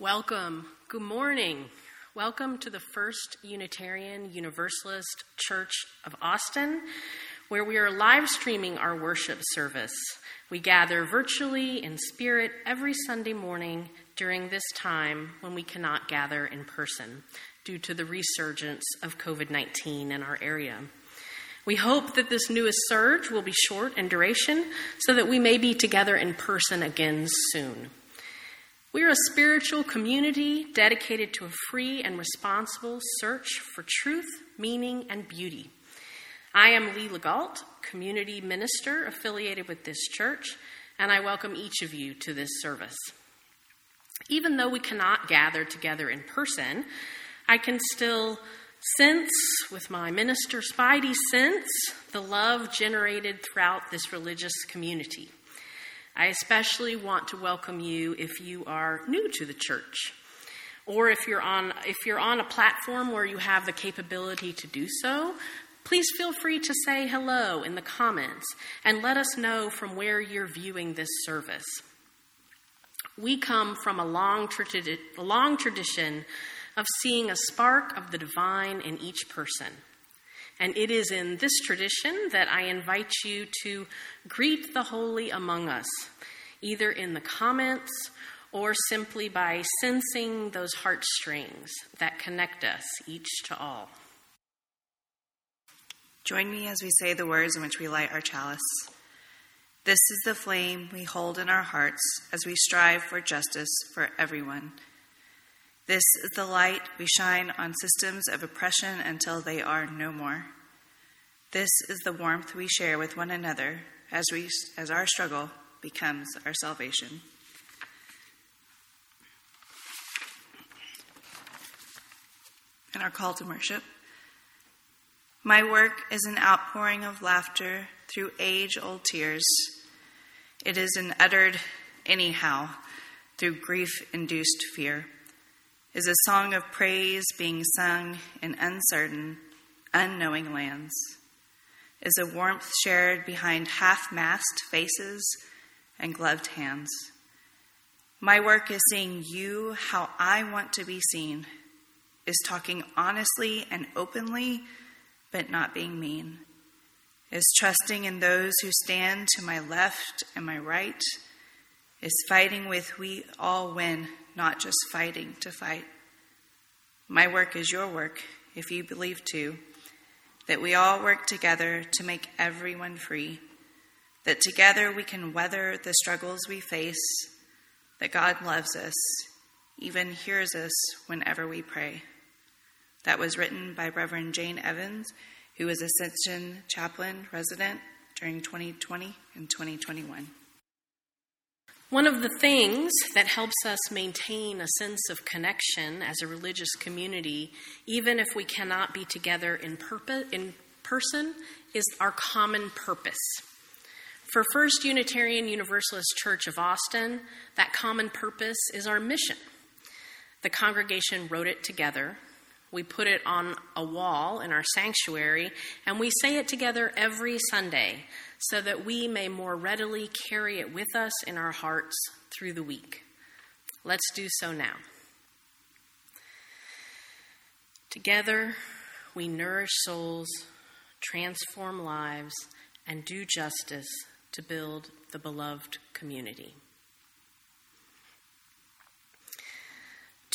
Welcome. Good morning. Welcome to the First Unitarian Universalist Church of Austin, where we are live streaming our worship service. We gather virtually in spirit every Sunday morning during this time when we cannot gather in person due to the resurgence of COVID 19 in our area. We hope that this newest surge will be short in duration so that we may be together in person again soon. We are a spiritual community dedicated to a free and responsible search for truth, meaning, and beauty. I am Lee Legault, community minister affiliated with this church, and I welcome each of you to this service. Even though we cannot gather together in person, I can still sense, with my minister Spidey sense, the love generated throughout this religious community. I especially want to welcome you if you are new to the church or if you're on if you're on a platform where you have the capability to do so, please feel free to say hello in the comments and let us know from where you're viewing this service. We come from a long, a long tradition of seeing a spark of the divine in each person. And it is in this tradition that I invite you to greet the holy among us, either in the comments or simply by sensing those heartstrings that connect us each to all. Join me as we say the words in which we light our chalice. This is the flame we hold in our hearts as we strive for justice for everyone. This is the light we shine on systems of oppression until they are no more. This is the warmth we share with one another as, we, as our struggle becomes our salvation. And our call to worship. My work is an outpouring of laughter through age old tears. It is an uttered anyhow through grief induced fear is a song of praise being sung in uncertain, unknowing lands, is a warmth shared behind half masked faces and gloved hands. My work is seeing you how I want to be seen, is talking honestly and openly, but not being mean, is trusting in those who stand to my left and my right, is fighting with we all win not just fighting to fight. My work is your work, if you believe too, that we all work together to make everyone free, that together we can weather the struggles we face, that God loves us, even hears us whenever we pray. That was written by Reverend Jane Evans, who was Ascension Chaplain resident during 2020 and 2021. One of the things that helps us maintain a sense of connection as a religious community, even if we cannot be together in, purpose, in person, is our common purpose. For First Unitarian Universalist Church of Austin, that common purpose is our mission. The congregation wrote it together. We put it on a wall in our sanctuary, and we say it together every Sunday so that we may more readily carry it with us in our hearts through the week. Let's do so now. Together, we nourish souls, transform lives, and do justice to build the beloved community.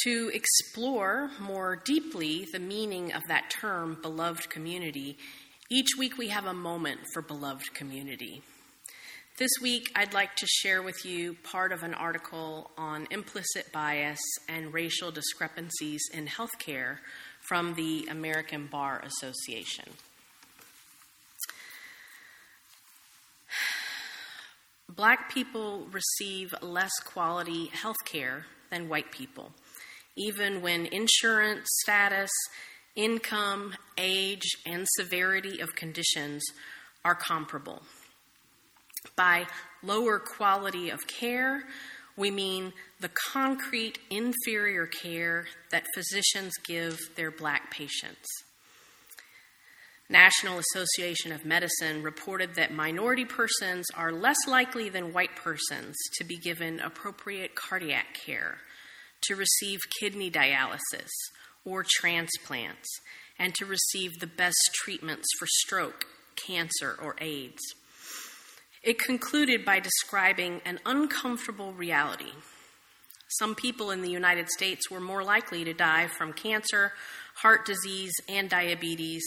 To explore more deeply the meaning of that term, beloved community, each week we have a moment for beloved community. This week, I'd like to share with you part of an article on implicit bias and racial discrepancies in healthcare from the American Bar Association. Black people receive less quality health care than white people, even when insurance status income, age, and severity of conditions are comparable. By lower quality of care, we mean the concrete inferior care that physicians give their black patients. National Association of Medicine reported that minority persons are less likely than white persons to be given appropriate cardiac care to receive kidney dialysis or transplants, and to receive the best treatments for stroke, cancer, or AIDS. It concluded by describing an uncomfortable reality. Some people in the United States were more likely to die from cancer, heart disease, and diabetes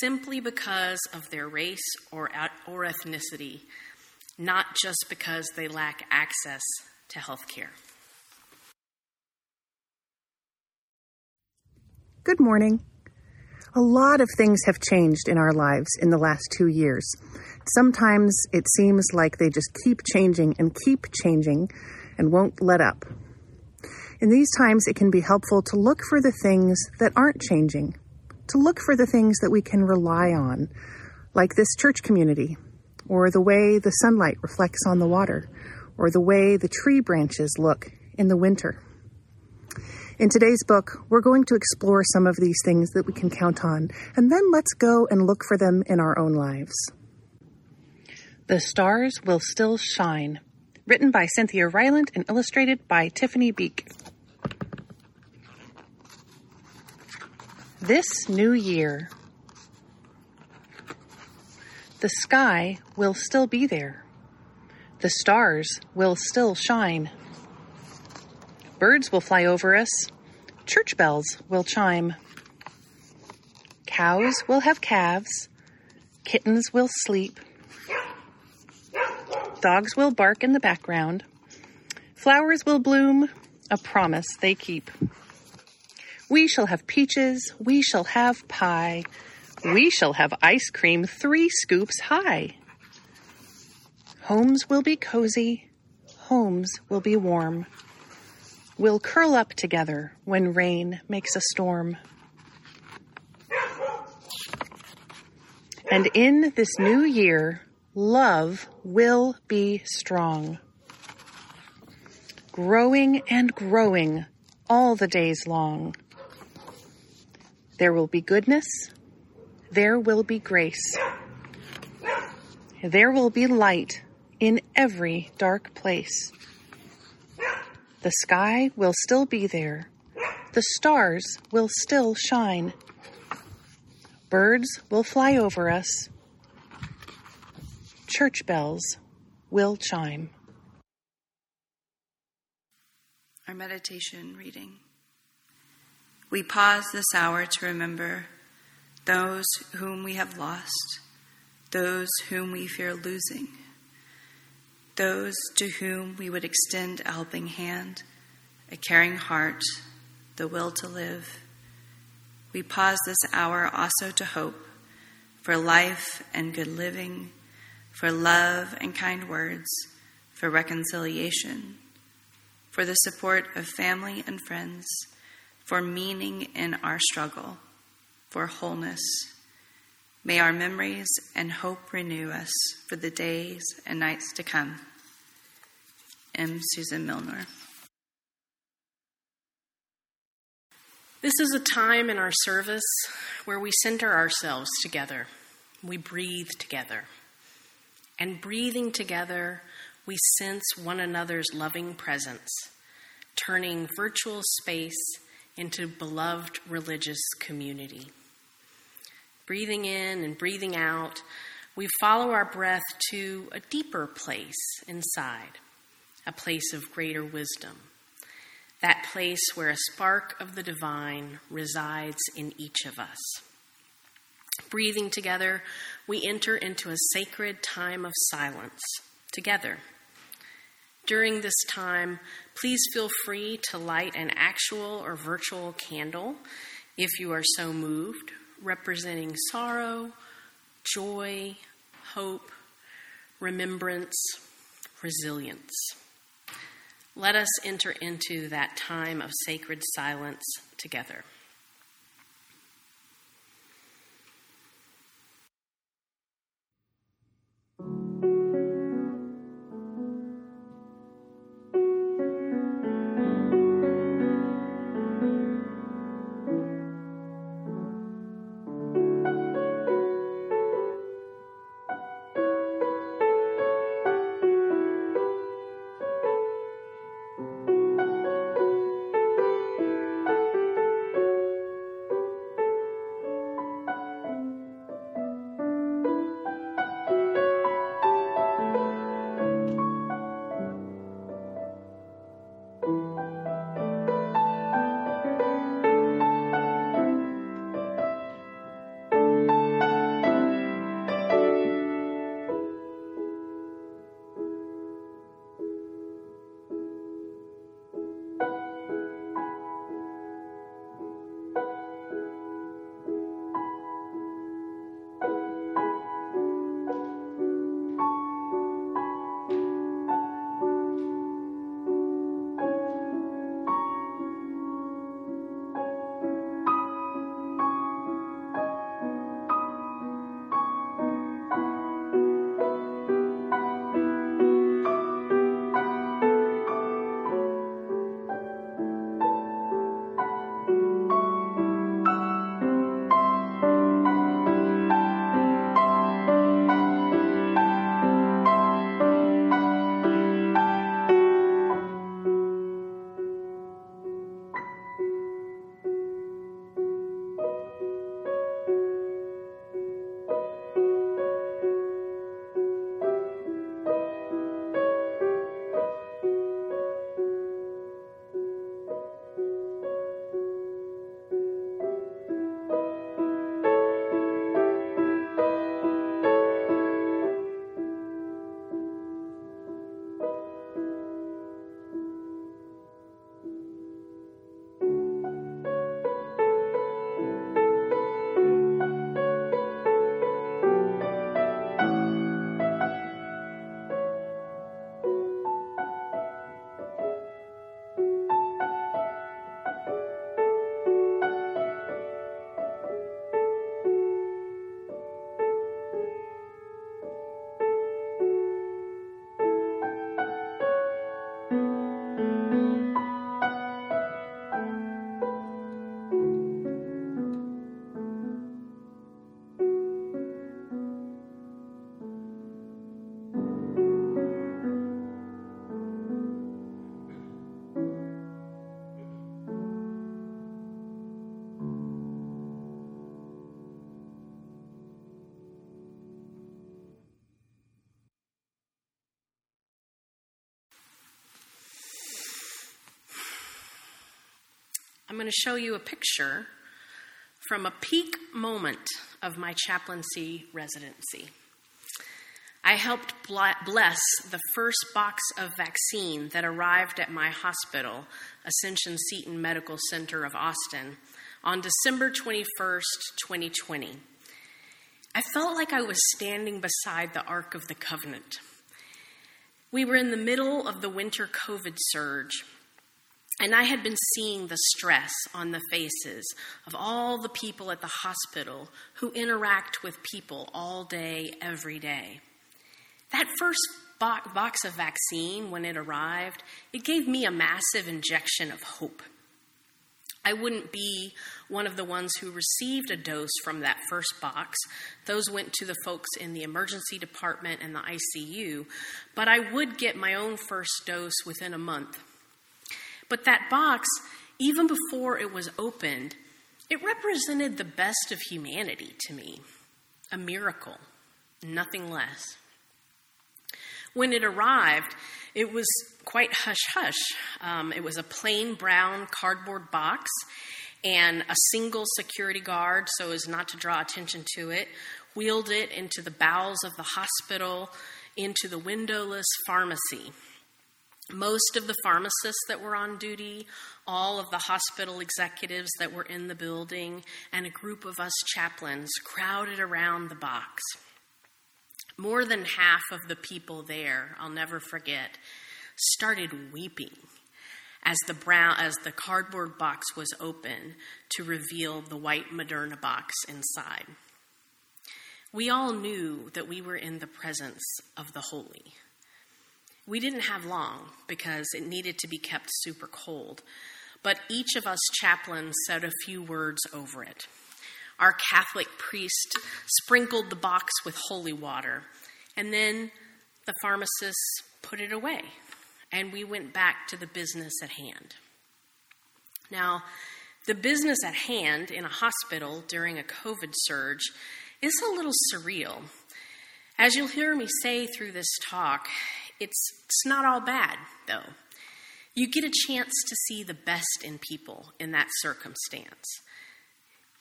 simply because of their race or, or ethnicity, not just because they lack access to health care. Good morning. A lot of things have changed in our lives in the last two years. Sometimes it seems like they just keep changing and keep changing and won't let up. In these times, it can be helpful to look for the things that aren't changing, to look for the things that we can rely on, like this church community, or the way the sunlight reflects on the water, or the way the tree branches look in the winter. In today's book, we're going to explore some of these things that we can count on, and then let's go and look for them in our own lives. The Stars Will Still Shine, written by Cynthia Rylant and illustrated by Tiffany Beeke. This new year, the sky will still be there. The stars will still shine. Birds will fly over us. Church bells will chime. Cows will have calves. Kittens will sleep. Dogs will bark in the background. Flowers will bloom, a promise they keep. We shall have peaches, we shall have pie, we shall have ice cream three scoops high. Homes will be cozy, homes will be warm. We'll curl up together when rain makes a storm. And in this new year, love will be strong. Growing and growing all the days long. There will be goodness. There will be grace. There will be light in every dark place. The sky will still be there. The stars will still shine. Birds will fly over us. Church bells will chime. Our meditation reading. We pause this hour to remember those whom we have lost, those whom we fear losing, those to whom we would extend a helping hand, a caring heart, the will to live. We pause this hour also to hope for life and good living, for love and kind words, for reconciliation, for the support of family and friends for meaning in our struggle, for wholeness. May our memories and hope renew us for the days and nights to come. M. Susan Milner. This is a time in our service where we center ourselves together. We breathe together. And breathing together, we sense one another's loving presence, turning virtual space into beloved religious community. Breathing in and breathing out, we follow our breath to a deeper place inside, a place of greater wisdom, that place where a spark of the divine resides in each of us. Breathing together, we enter into a sacred time of silence together during this time, please feel free to light an actual or virtual candle if you are so moved, representing sorrow, joy, hope, remembrance, resilience. Let us enter into that time of sacred silence together. Going to show you a picture from a peak moment of my chaplaincy residency. I helped bless the first box of vaccine that arrived at my hospital, Ascension Seton Medical Center of Austin, on December 21st, 2020. I felt like I was standing beside the Ark of the Covenant. We were in the middle of the winter COVID surge, and I had been seeing the stress on the faces of all the people at the hospital who interact with people all day, every day. That first box of vaccine, when it arrived, it gave me a massive injection of hope. I wouldn't be one of the ones who received a dose from that first box. Those went to the folks in the emergency department and the ICU, but I would get my own first dose within a month. But that box, even before it was opened, it represented the best of humanity to me a miracle, nothing less. When it arrived, it was quite hush hush. Um, it was a plain brown cardboard box, and a single security guard, so as not to draw attention to it, wheeled it into the bowels of the hospital into the windowless pharmacy. Most of the pharmacists that were on duty, all of the hospital executives that were in the building, and a group of us chaplains crowded around the box. More than half of the people there, I'll never forget, started weeping as the brown as the cardboard box was open to reveal the white Moderna box inside. We all knew that we were in the presence of the holy. We didn't have long because it needed to be kept super cold, but each of us chaplains said a few words over it. Our Catholic priest sprinkled the box with holy water, and then the pharmacist put it away, and we went back to the business at hand. Now, the business at hand in a hospital during a COVID surge is a little surreal. As you'll hear me say through this talk, it's, it's not all bad, though. You get a chance to see the best in people in that circumstance.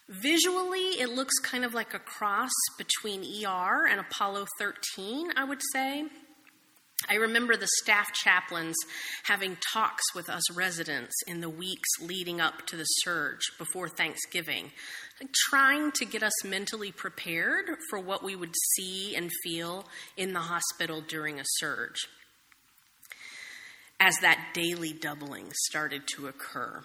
Visually, it looks kind of like a cross between ER and Apollo 13, I would say. I remember the staff chaplains having talks with us residents in the weeks leading up to the surge before Thanksgiving, trying to get us mentally prepared for what we would see and feel in the hospital during a surge as that daily doubling started to occur.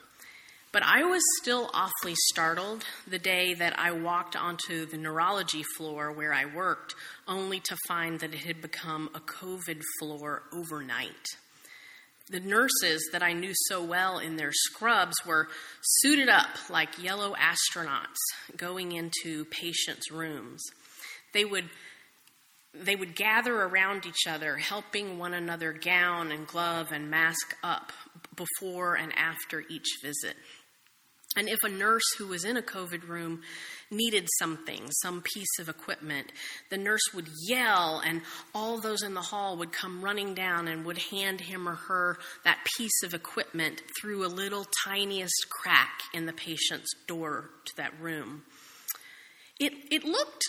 But I was still awfully startled the day that I walked onto the neurology floor where I worked, only to find that it had become a COVID floor overnight. The nurses that I knew so well in their scrubs were suited up like yellow astronauts going into patients' rooms. They would they would gather around each other, helping one another gown and glove and mask up before and after each visit. And if a nurse who was in a COVID room needed something, some piece of equipment, the nurse would yell, and all those in the hall would come running down and would hand him or her that piece of equipment through a little tiniest crack in the patient's door to that room. It, it looked,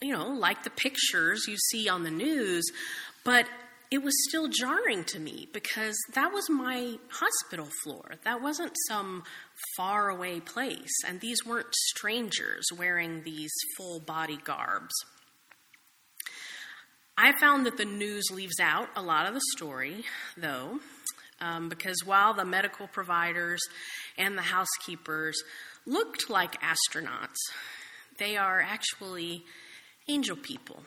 you know, like the pictures you see on the news, but it was still jarring to me because that was my hospital floor. That wasn't some faraway place, and these weren't strangers wearing these full body garbs. I found that the news leaves out a lot of the story, though, um, because while the medical providers and the housekeepers looked like astronauts, they are actually angel people.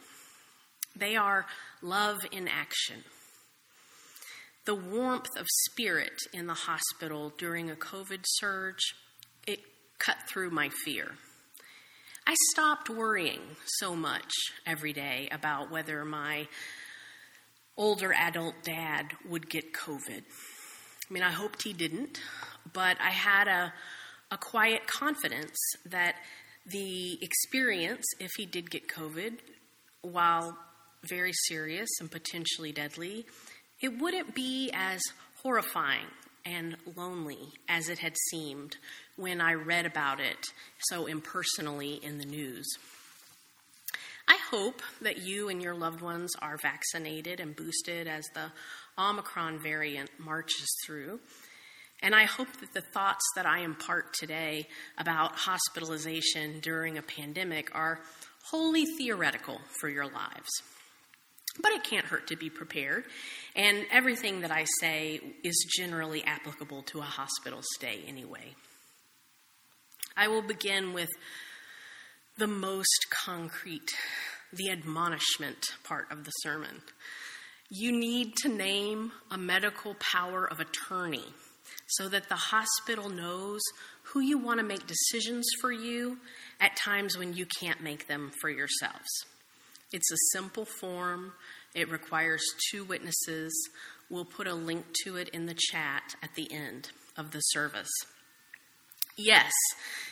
They are love in action. The warmth of spirit in the hospital during a COVID surge, it cut through my fear. I stopped worrying so much every day about whether my older adult dad would get COVID. I mean, I hoped he didn't, but I had a, a quiet confidence that the experience, if he did get COVID, while very serious and potentially deadly, it wouldn't be as horrifying and lonely as it had seemed when I read about it so impersonally in the news. I hope that you and your loved ones are vaccinated and boosted as the Omicron variant marches through. And I hope that the thoughts that I impart today about hospitalization during a pandemic are wholly theoretical for your lives. But it can't hurt to be prepared, and everything that I say is generally applicable to a hospital stay anyway. I will begin with the most concrete, the admonishment part of the sermon. You need to name a medical power of attorney so that the hospital knows who you want to make decisions for you at times when you can't make them for yourselves. It's a simple form, it requires two witnesses. We'll put a link to it in the chat at the end of the service. Yes,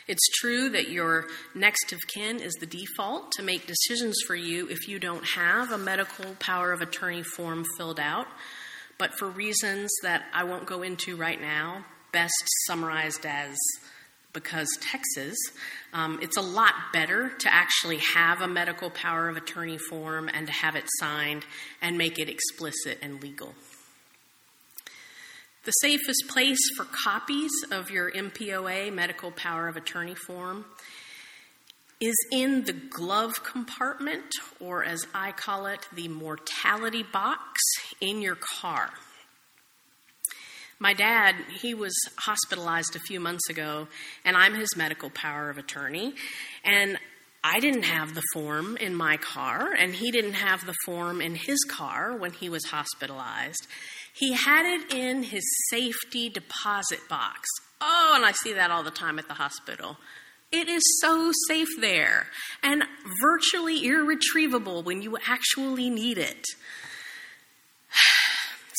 it's true that your next of kin is the default to make decisions for you if you don't have a medical power of attorney form filled out. But for reasons that I won't go into right now, best summarized as because Texas, um, it's a lot better to actually have a medical power of attorney form and to have it signed and make it explicit and legal. The safest place for copies of your MPOA medical power of attorney form is in the glove compartment, or as I call it, the mortality box in your car. My dad, he was hospitalized a few months ago, and I'm his medical power of attorney. And I didn't have the form in my car, and he didn't have the form in his car when he was hospitalized. He had it in his safety deposit box. Oh, and I see that all the time at the hospital. It is so safe there and virtually irretrievable when you actually need it.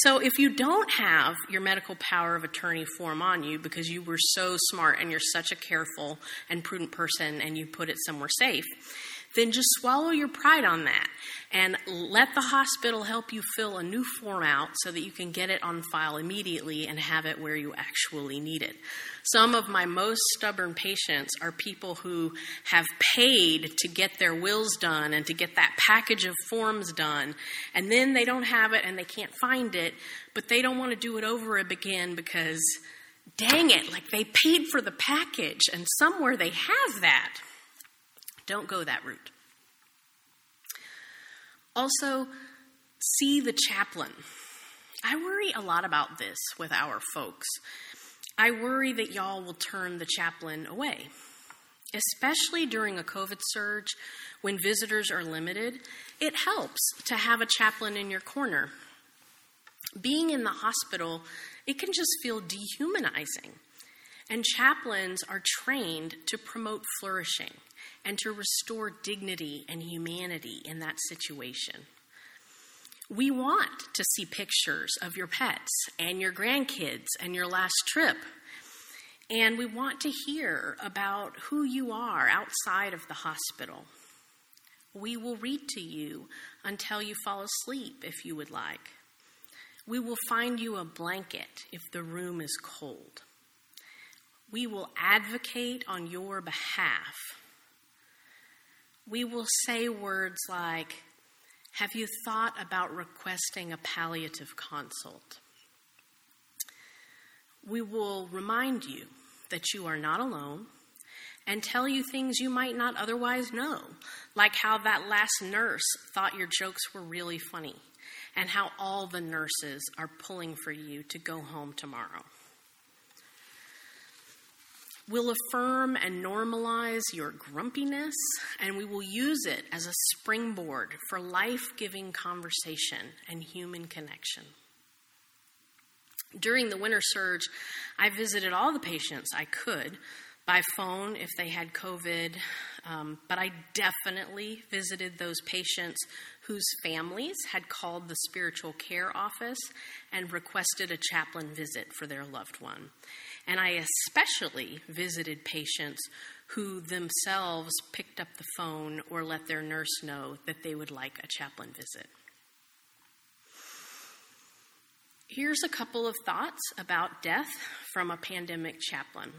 So, if you don't have your medical power of attorney form on you because you were so smart and you're such a careful and prudent person and you put it somewhere safe, then just swallow your pride on that and let the hospital help you fill a new form out so that you can get it on file immediately and have it where you actually need it. Some of my most stubborn patients are people who have paid to get their wills done and to get that package of forms done, and then they don't have it and they can't find it, but they don't want to do it over again because dang it, like they paid for the package and somewhere they have that. Don't go that route. Also, see the chaplain. I worry a lot about this with our folks. I worry that y'all will turn the chaplain away, especially during a COVID surge when visitors are limited. It helps to have a chaplain in your corner. Being in the hospital, it can just feel dehumanizing. And chaplains are trained to promote flourishing and to restore dignity and humanity in that situation. We want to see pictures of your pets and your grandkids and your last trip. And we want to hear about who you are outside of the hospital. We will read to you until you fall asleep if you would like. We will find you a blanket if the room is cold. We will advocate on your behalf we will say words like, Have you thought about requesting a palliative consult? We will remind you that you are not alone and tell you things you might not otherwise know, like how that last nurse thought your jokes were really funny, and how all the nurses are pulling for you to go home tomorrow will affirm and normalize your grumpiness, and we will use it as a springboard for life giving conversation and human connection. During the winter surge, I visited all the patients I could by phone if they had COVID, um, but I definitely visited those patients whose families had called the spiritual care office and requested a chaplain visit for their loved one. And I especially visited patients who themselves picked up the phone or let their nurse know that they would like a chaplain visit. Here's a couple of thoughts about death from a pandemic chaplain.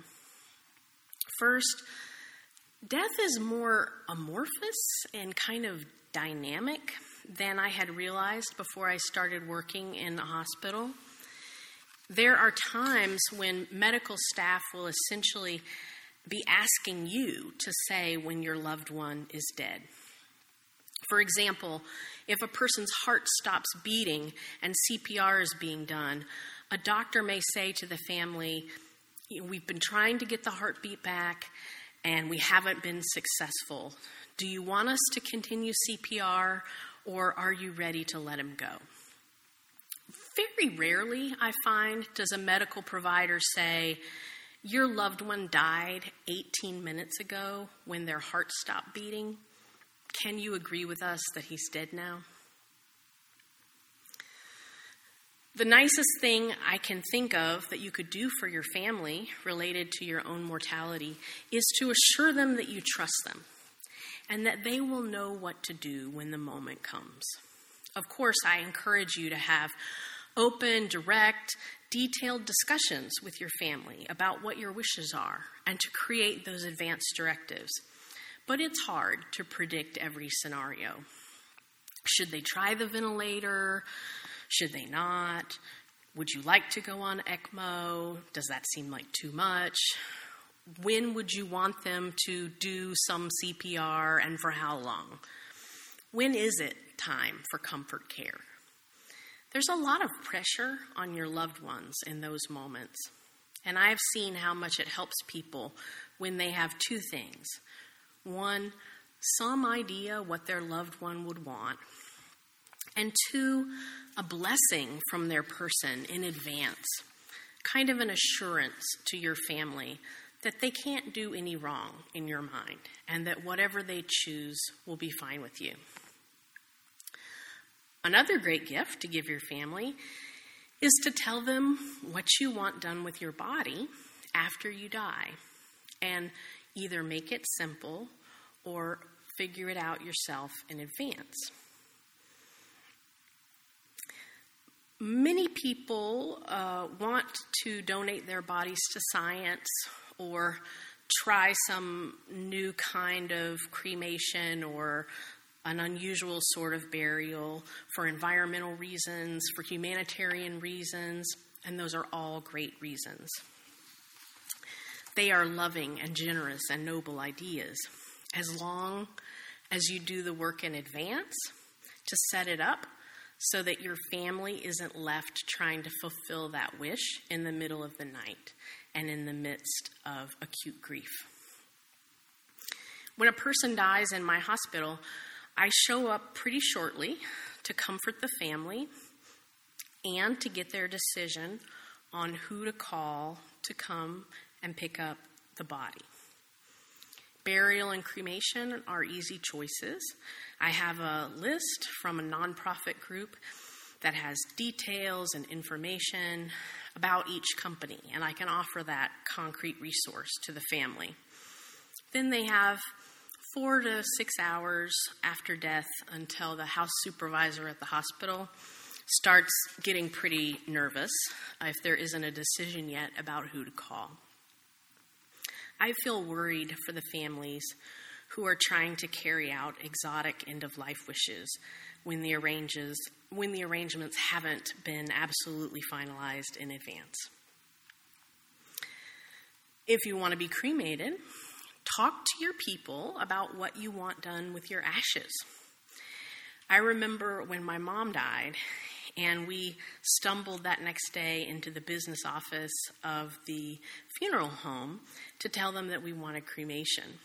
First, death is more amorphous and kind of dynamic than I had realized before I started working in a hospital. There are times when medical staff will essentially be asking you to say when your loved one is dead. For example, if a person's heart stops beating and CPR is being done, a doctor may say to the family, We've been trying to get the heartbeat back and we haven't been successful. Do you want us to continue CPR or are you ready to let him go? Very rarely, I find, does a medical provider say, Your loved one died 18 minutes ago when their heart stopped beating. Can you agree with us that he's dead now? The nicest thing I can think of that you could do for your family related to your own mortality is to assure them that you trust them and that they will know what to do when the moment comes. Of course, I encourage you to have open, direct, detailed discussions with your family about what your wishes are and to create those advanced directives. But it's hard to predict every scenario. Should they try the ventilator? Should they not? Would you like to go on ECMO? Does that seem like too much? When would you want them to do some CPR and for how long? When is it time for comfort care? There's a lot of pressure on your loved ones in those moments. And I've seen how much it helps people when they have two things one, some idea what their loved one would want, and two, a blessing from their person in advance, kind of an assurance to your family that they can't do any wrong in your mind and that whatever they choose will be fine with you. Another great gift to give your family is to tell them what you want done with your body after you die and either make it simple or figure it out yourself in advance. Many people uh, want to donate their bodies to science or try some new kind of cremation or an unusual sort of burial for environmental reasons, for humanitarian reasons, and those are all great reasons. They are loving and generous and noble ideas. As long as you do the work in advance to set it up so that your family isn't left trying to fulfill that wish in the middle of the night and in the midst of acute grief. When a person dies in my hospital, I show up pretty shortly to comfort the family and to get their decision on who to call to come and pick up the body. Burial and cremation are easy choices. I have a list from a nonprofit group that has details and information about each company, and I can offer that concrete resource to the family. Then they have four to six hours after death until the house supervisor at the hospital starts getting pretty nervous uh, if there isn't a decision yet about who to call. I feel worried for the families who are trying to carry out exotic end of life wishes when the arranges when the arrangements haven't been absolutely finalized in advance. If you want to be cremated, talk to your people about what you want done with your ashes. I remember when my mom died, and we stumbled that next day into the business office of the funeral home to tell them that we wanted cremation.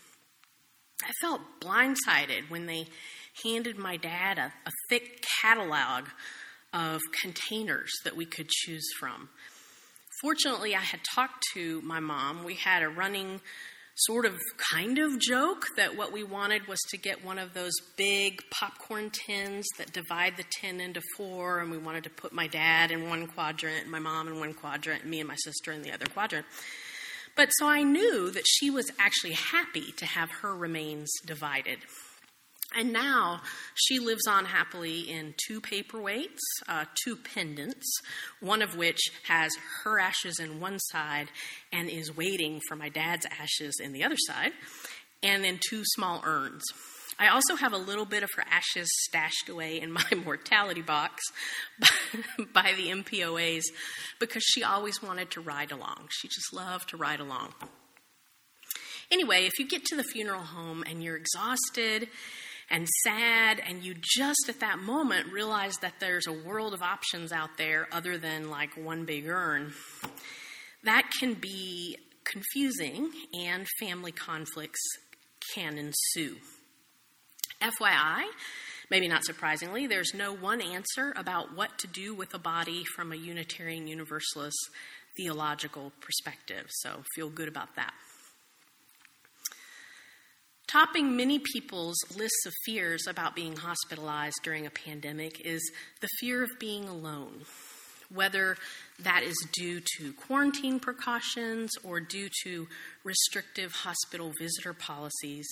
I felt blindsided when they handed my dad a, a thick catalog of containers that we could choose from. Fortunately, I had talked to my mom. We had a running sort of kind of joke that what we wanted was to get one of those big popcorn tins that divide the tin into four, and we wanted to put my dad in one quadrant, my mom in one quadrant, me and my sister in the other quadrant. But so I knew that she was actually happy to have her remains divided. And now she lives on happily in two paperweights, uh, two pendants, one of which has her ashes in one side and is waiting for my dad's ashes in the other side, and then two small urns. I also have a little bit of her ashes stashed away in my mortality box by the MPOAs because she always wanted to ride along. She just loved to ride along. Anyway, if you get to the funeral home and you're exhausted and sad, and you just at that moment realize that there's a world of options out there other than like one big urn, that can be confusing and family conflicts can ensue. FYI, maybe not surprisingly, there's no one answer about what to do with a body from a Unitarian Universalist theological perspective, so feel good about that. Topping many people's lists of fears about being hospitalized during a pandemic is the fear of being alone, whether that is due to quarantine precautions or due to restrictive hospital visitor policies.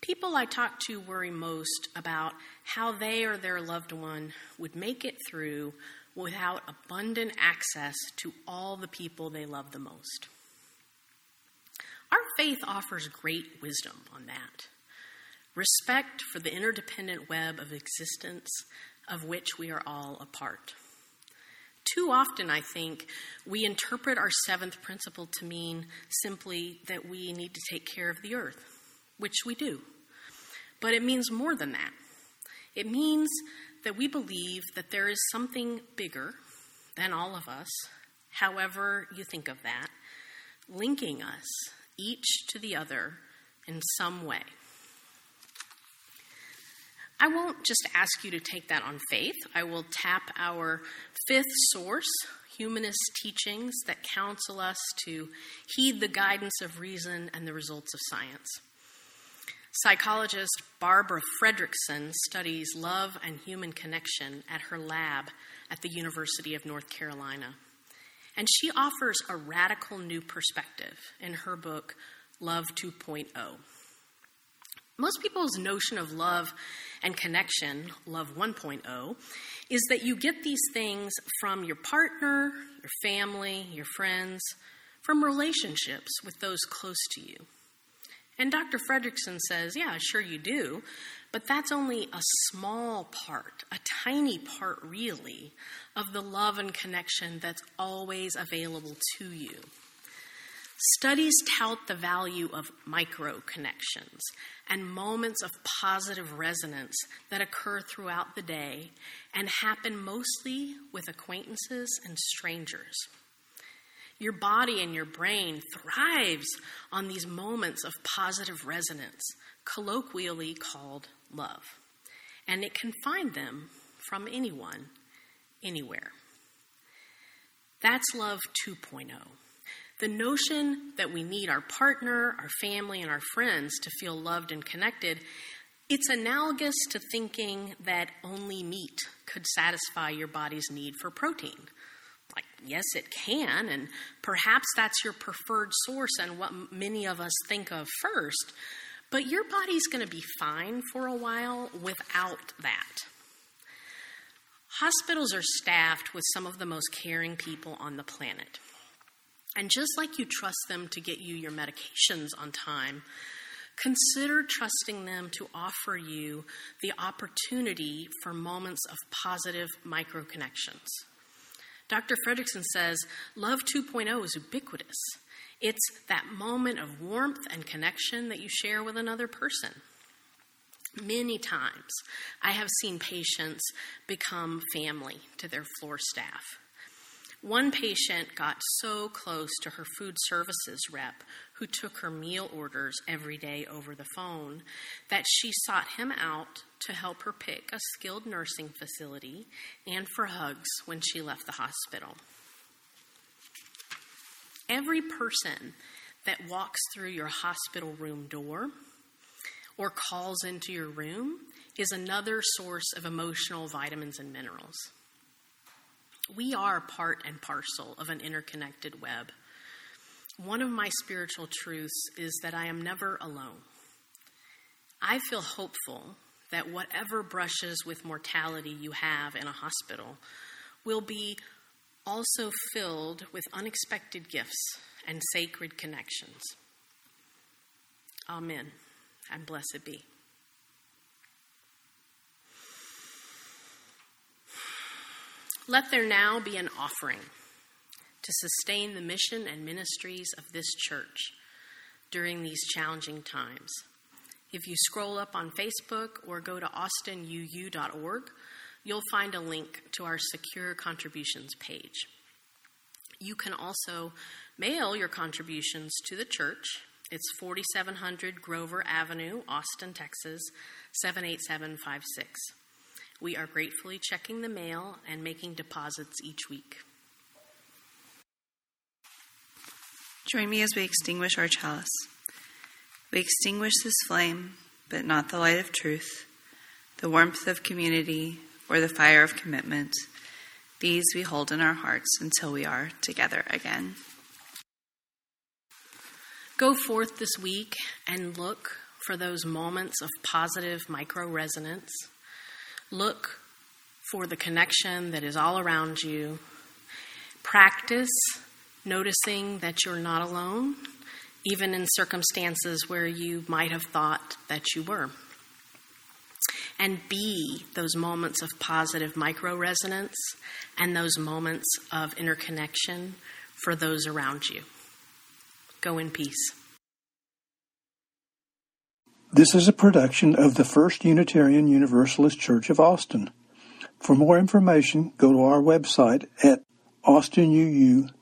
People I talk to worry most about how they or their loved one would make it through without abundant access to all the people they love the most. Our faith offers great wisdom on that. Respect for the interdependent web of existence of which we are all a part. Too often, I think, we interpret our seventh principle to mean simply that we need to take care of the earth, which we do. But it means more than that. It means that we believe that there is something bigger than all of us, however you think of that, linking us each to the other in some way. I won't just ask you to take that on faith. I will tap our fifth source, humanist teachings that counsel us to heed the guidance of reason and the results of science. Psychologist Barbara Fredrickson studies love and human connection at her lab at the University of North Carolina. And she offers a radical new perspective in her book, Love 2.0. Most people's notion of love and connection, Love 1.0, is that you get these things from your partner, your family, your friends, from relationships with those close to you. And Dr. Fredrickson says, yeah, sure you do, but that's only a small part, a tiny part, really, of the love and connection that's always available to you. Studies tout the value of micro connections and moments of positive resonance that occur throughout the day and happen mostly with acquaintances and strangers. Your body and your brain thrives on these moments of positive resonance, colloquially called love. And it can find them from anyone, anywhere. That's love 2.0. The notion that we need our partner, our family, and our friends to feel loved and connected, it's analogous to thinking that only meat could satisfy your body's need for protein. Like, yes, it can, and perhaps that's your preferred source and what many of us think of first, but your body's going to be fine for a while without that. Hospitals are staffed with some of the most caring people on the planet. And just like you trust them to get you your medications on time, consider trusting them to offer you the opportunity for moments of positive micro connections. Dr. Fredrickson says Love 2.0 is ubiquitous. It's that moment of warmth and connection that you share with another person. Many times, I have seen patients become family to their floor staff. One patient got so close to her food services rep, who took her meal orders every day over the phone, that she sought him out to help her pick a skilled nursing facility and for hugs when she left the hospital. Every person that walks through your hospital room door or calls into your room is another source of emotional vitamins and minerals. We are part and parcel of an interconnected web. One of my spiritual truths is that I am never alone. I feel hopeful that whatever brushes with mortality you have in a hospital will be also filled with unexpected gifts and sacred connections. Amen, and blessed be. Let there now be an offering to sustain the mission and ministries of this church during these challenging times. If you scroll up on Facebook or go to austinuu.org, you'll find a link to our secure contributions page. You can also mail your contributions to the church. It's 4700 Grover Avenue, Austin, Texas, 78756. We are gratefully checking the mail and making deposits each week. Join me as we extinguish our chalice. We extinguish this flame, but not the light of truth, the warmth of community, or the fire of commitment. These we hold in our hearts until we are together again. Go forth this week and look for those moments of positive micro resonance. Look for the connection that is all around you. Practice noticing that you're not alone, even in circumstances where you might have thought that you were. And be those moments of positive micro resonance and those moments of interconnection for those around you. Go in peace. This is a production of the First Unitarian Universalist Church of Austin. For more information, go to our website at austinuu.org.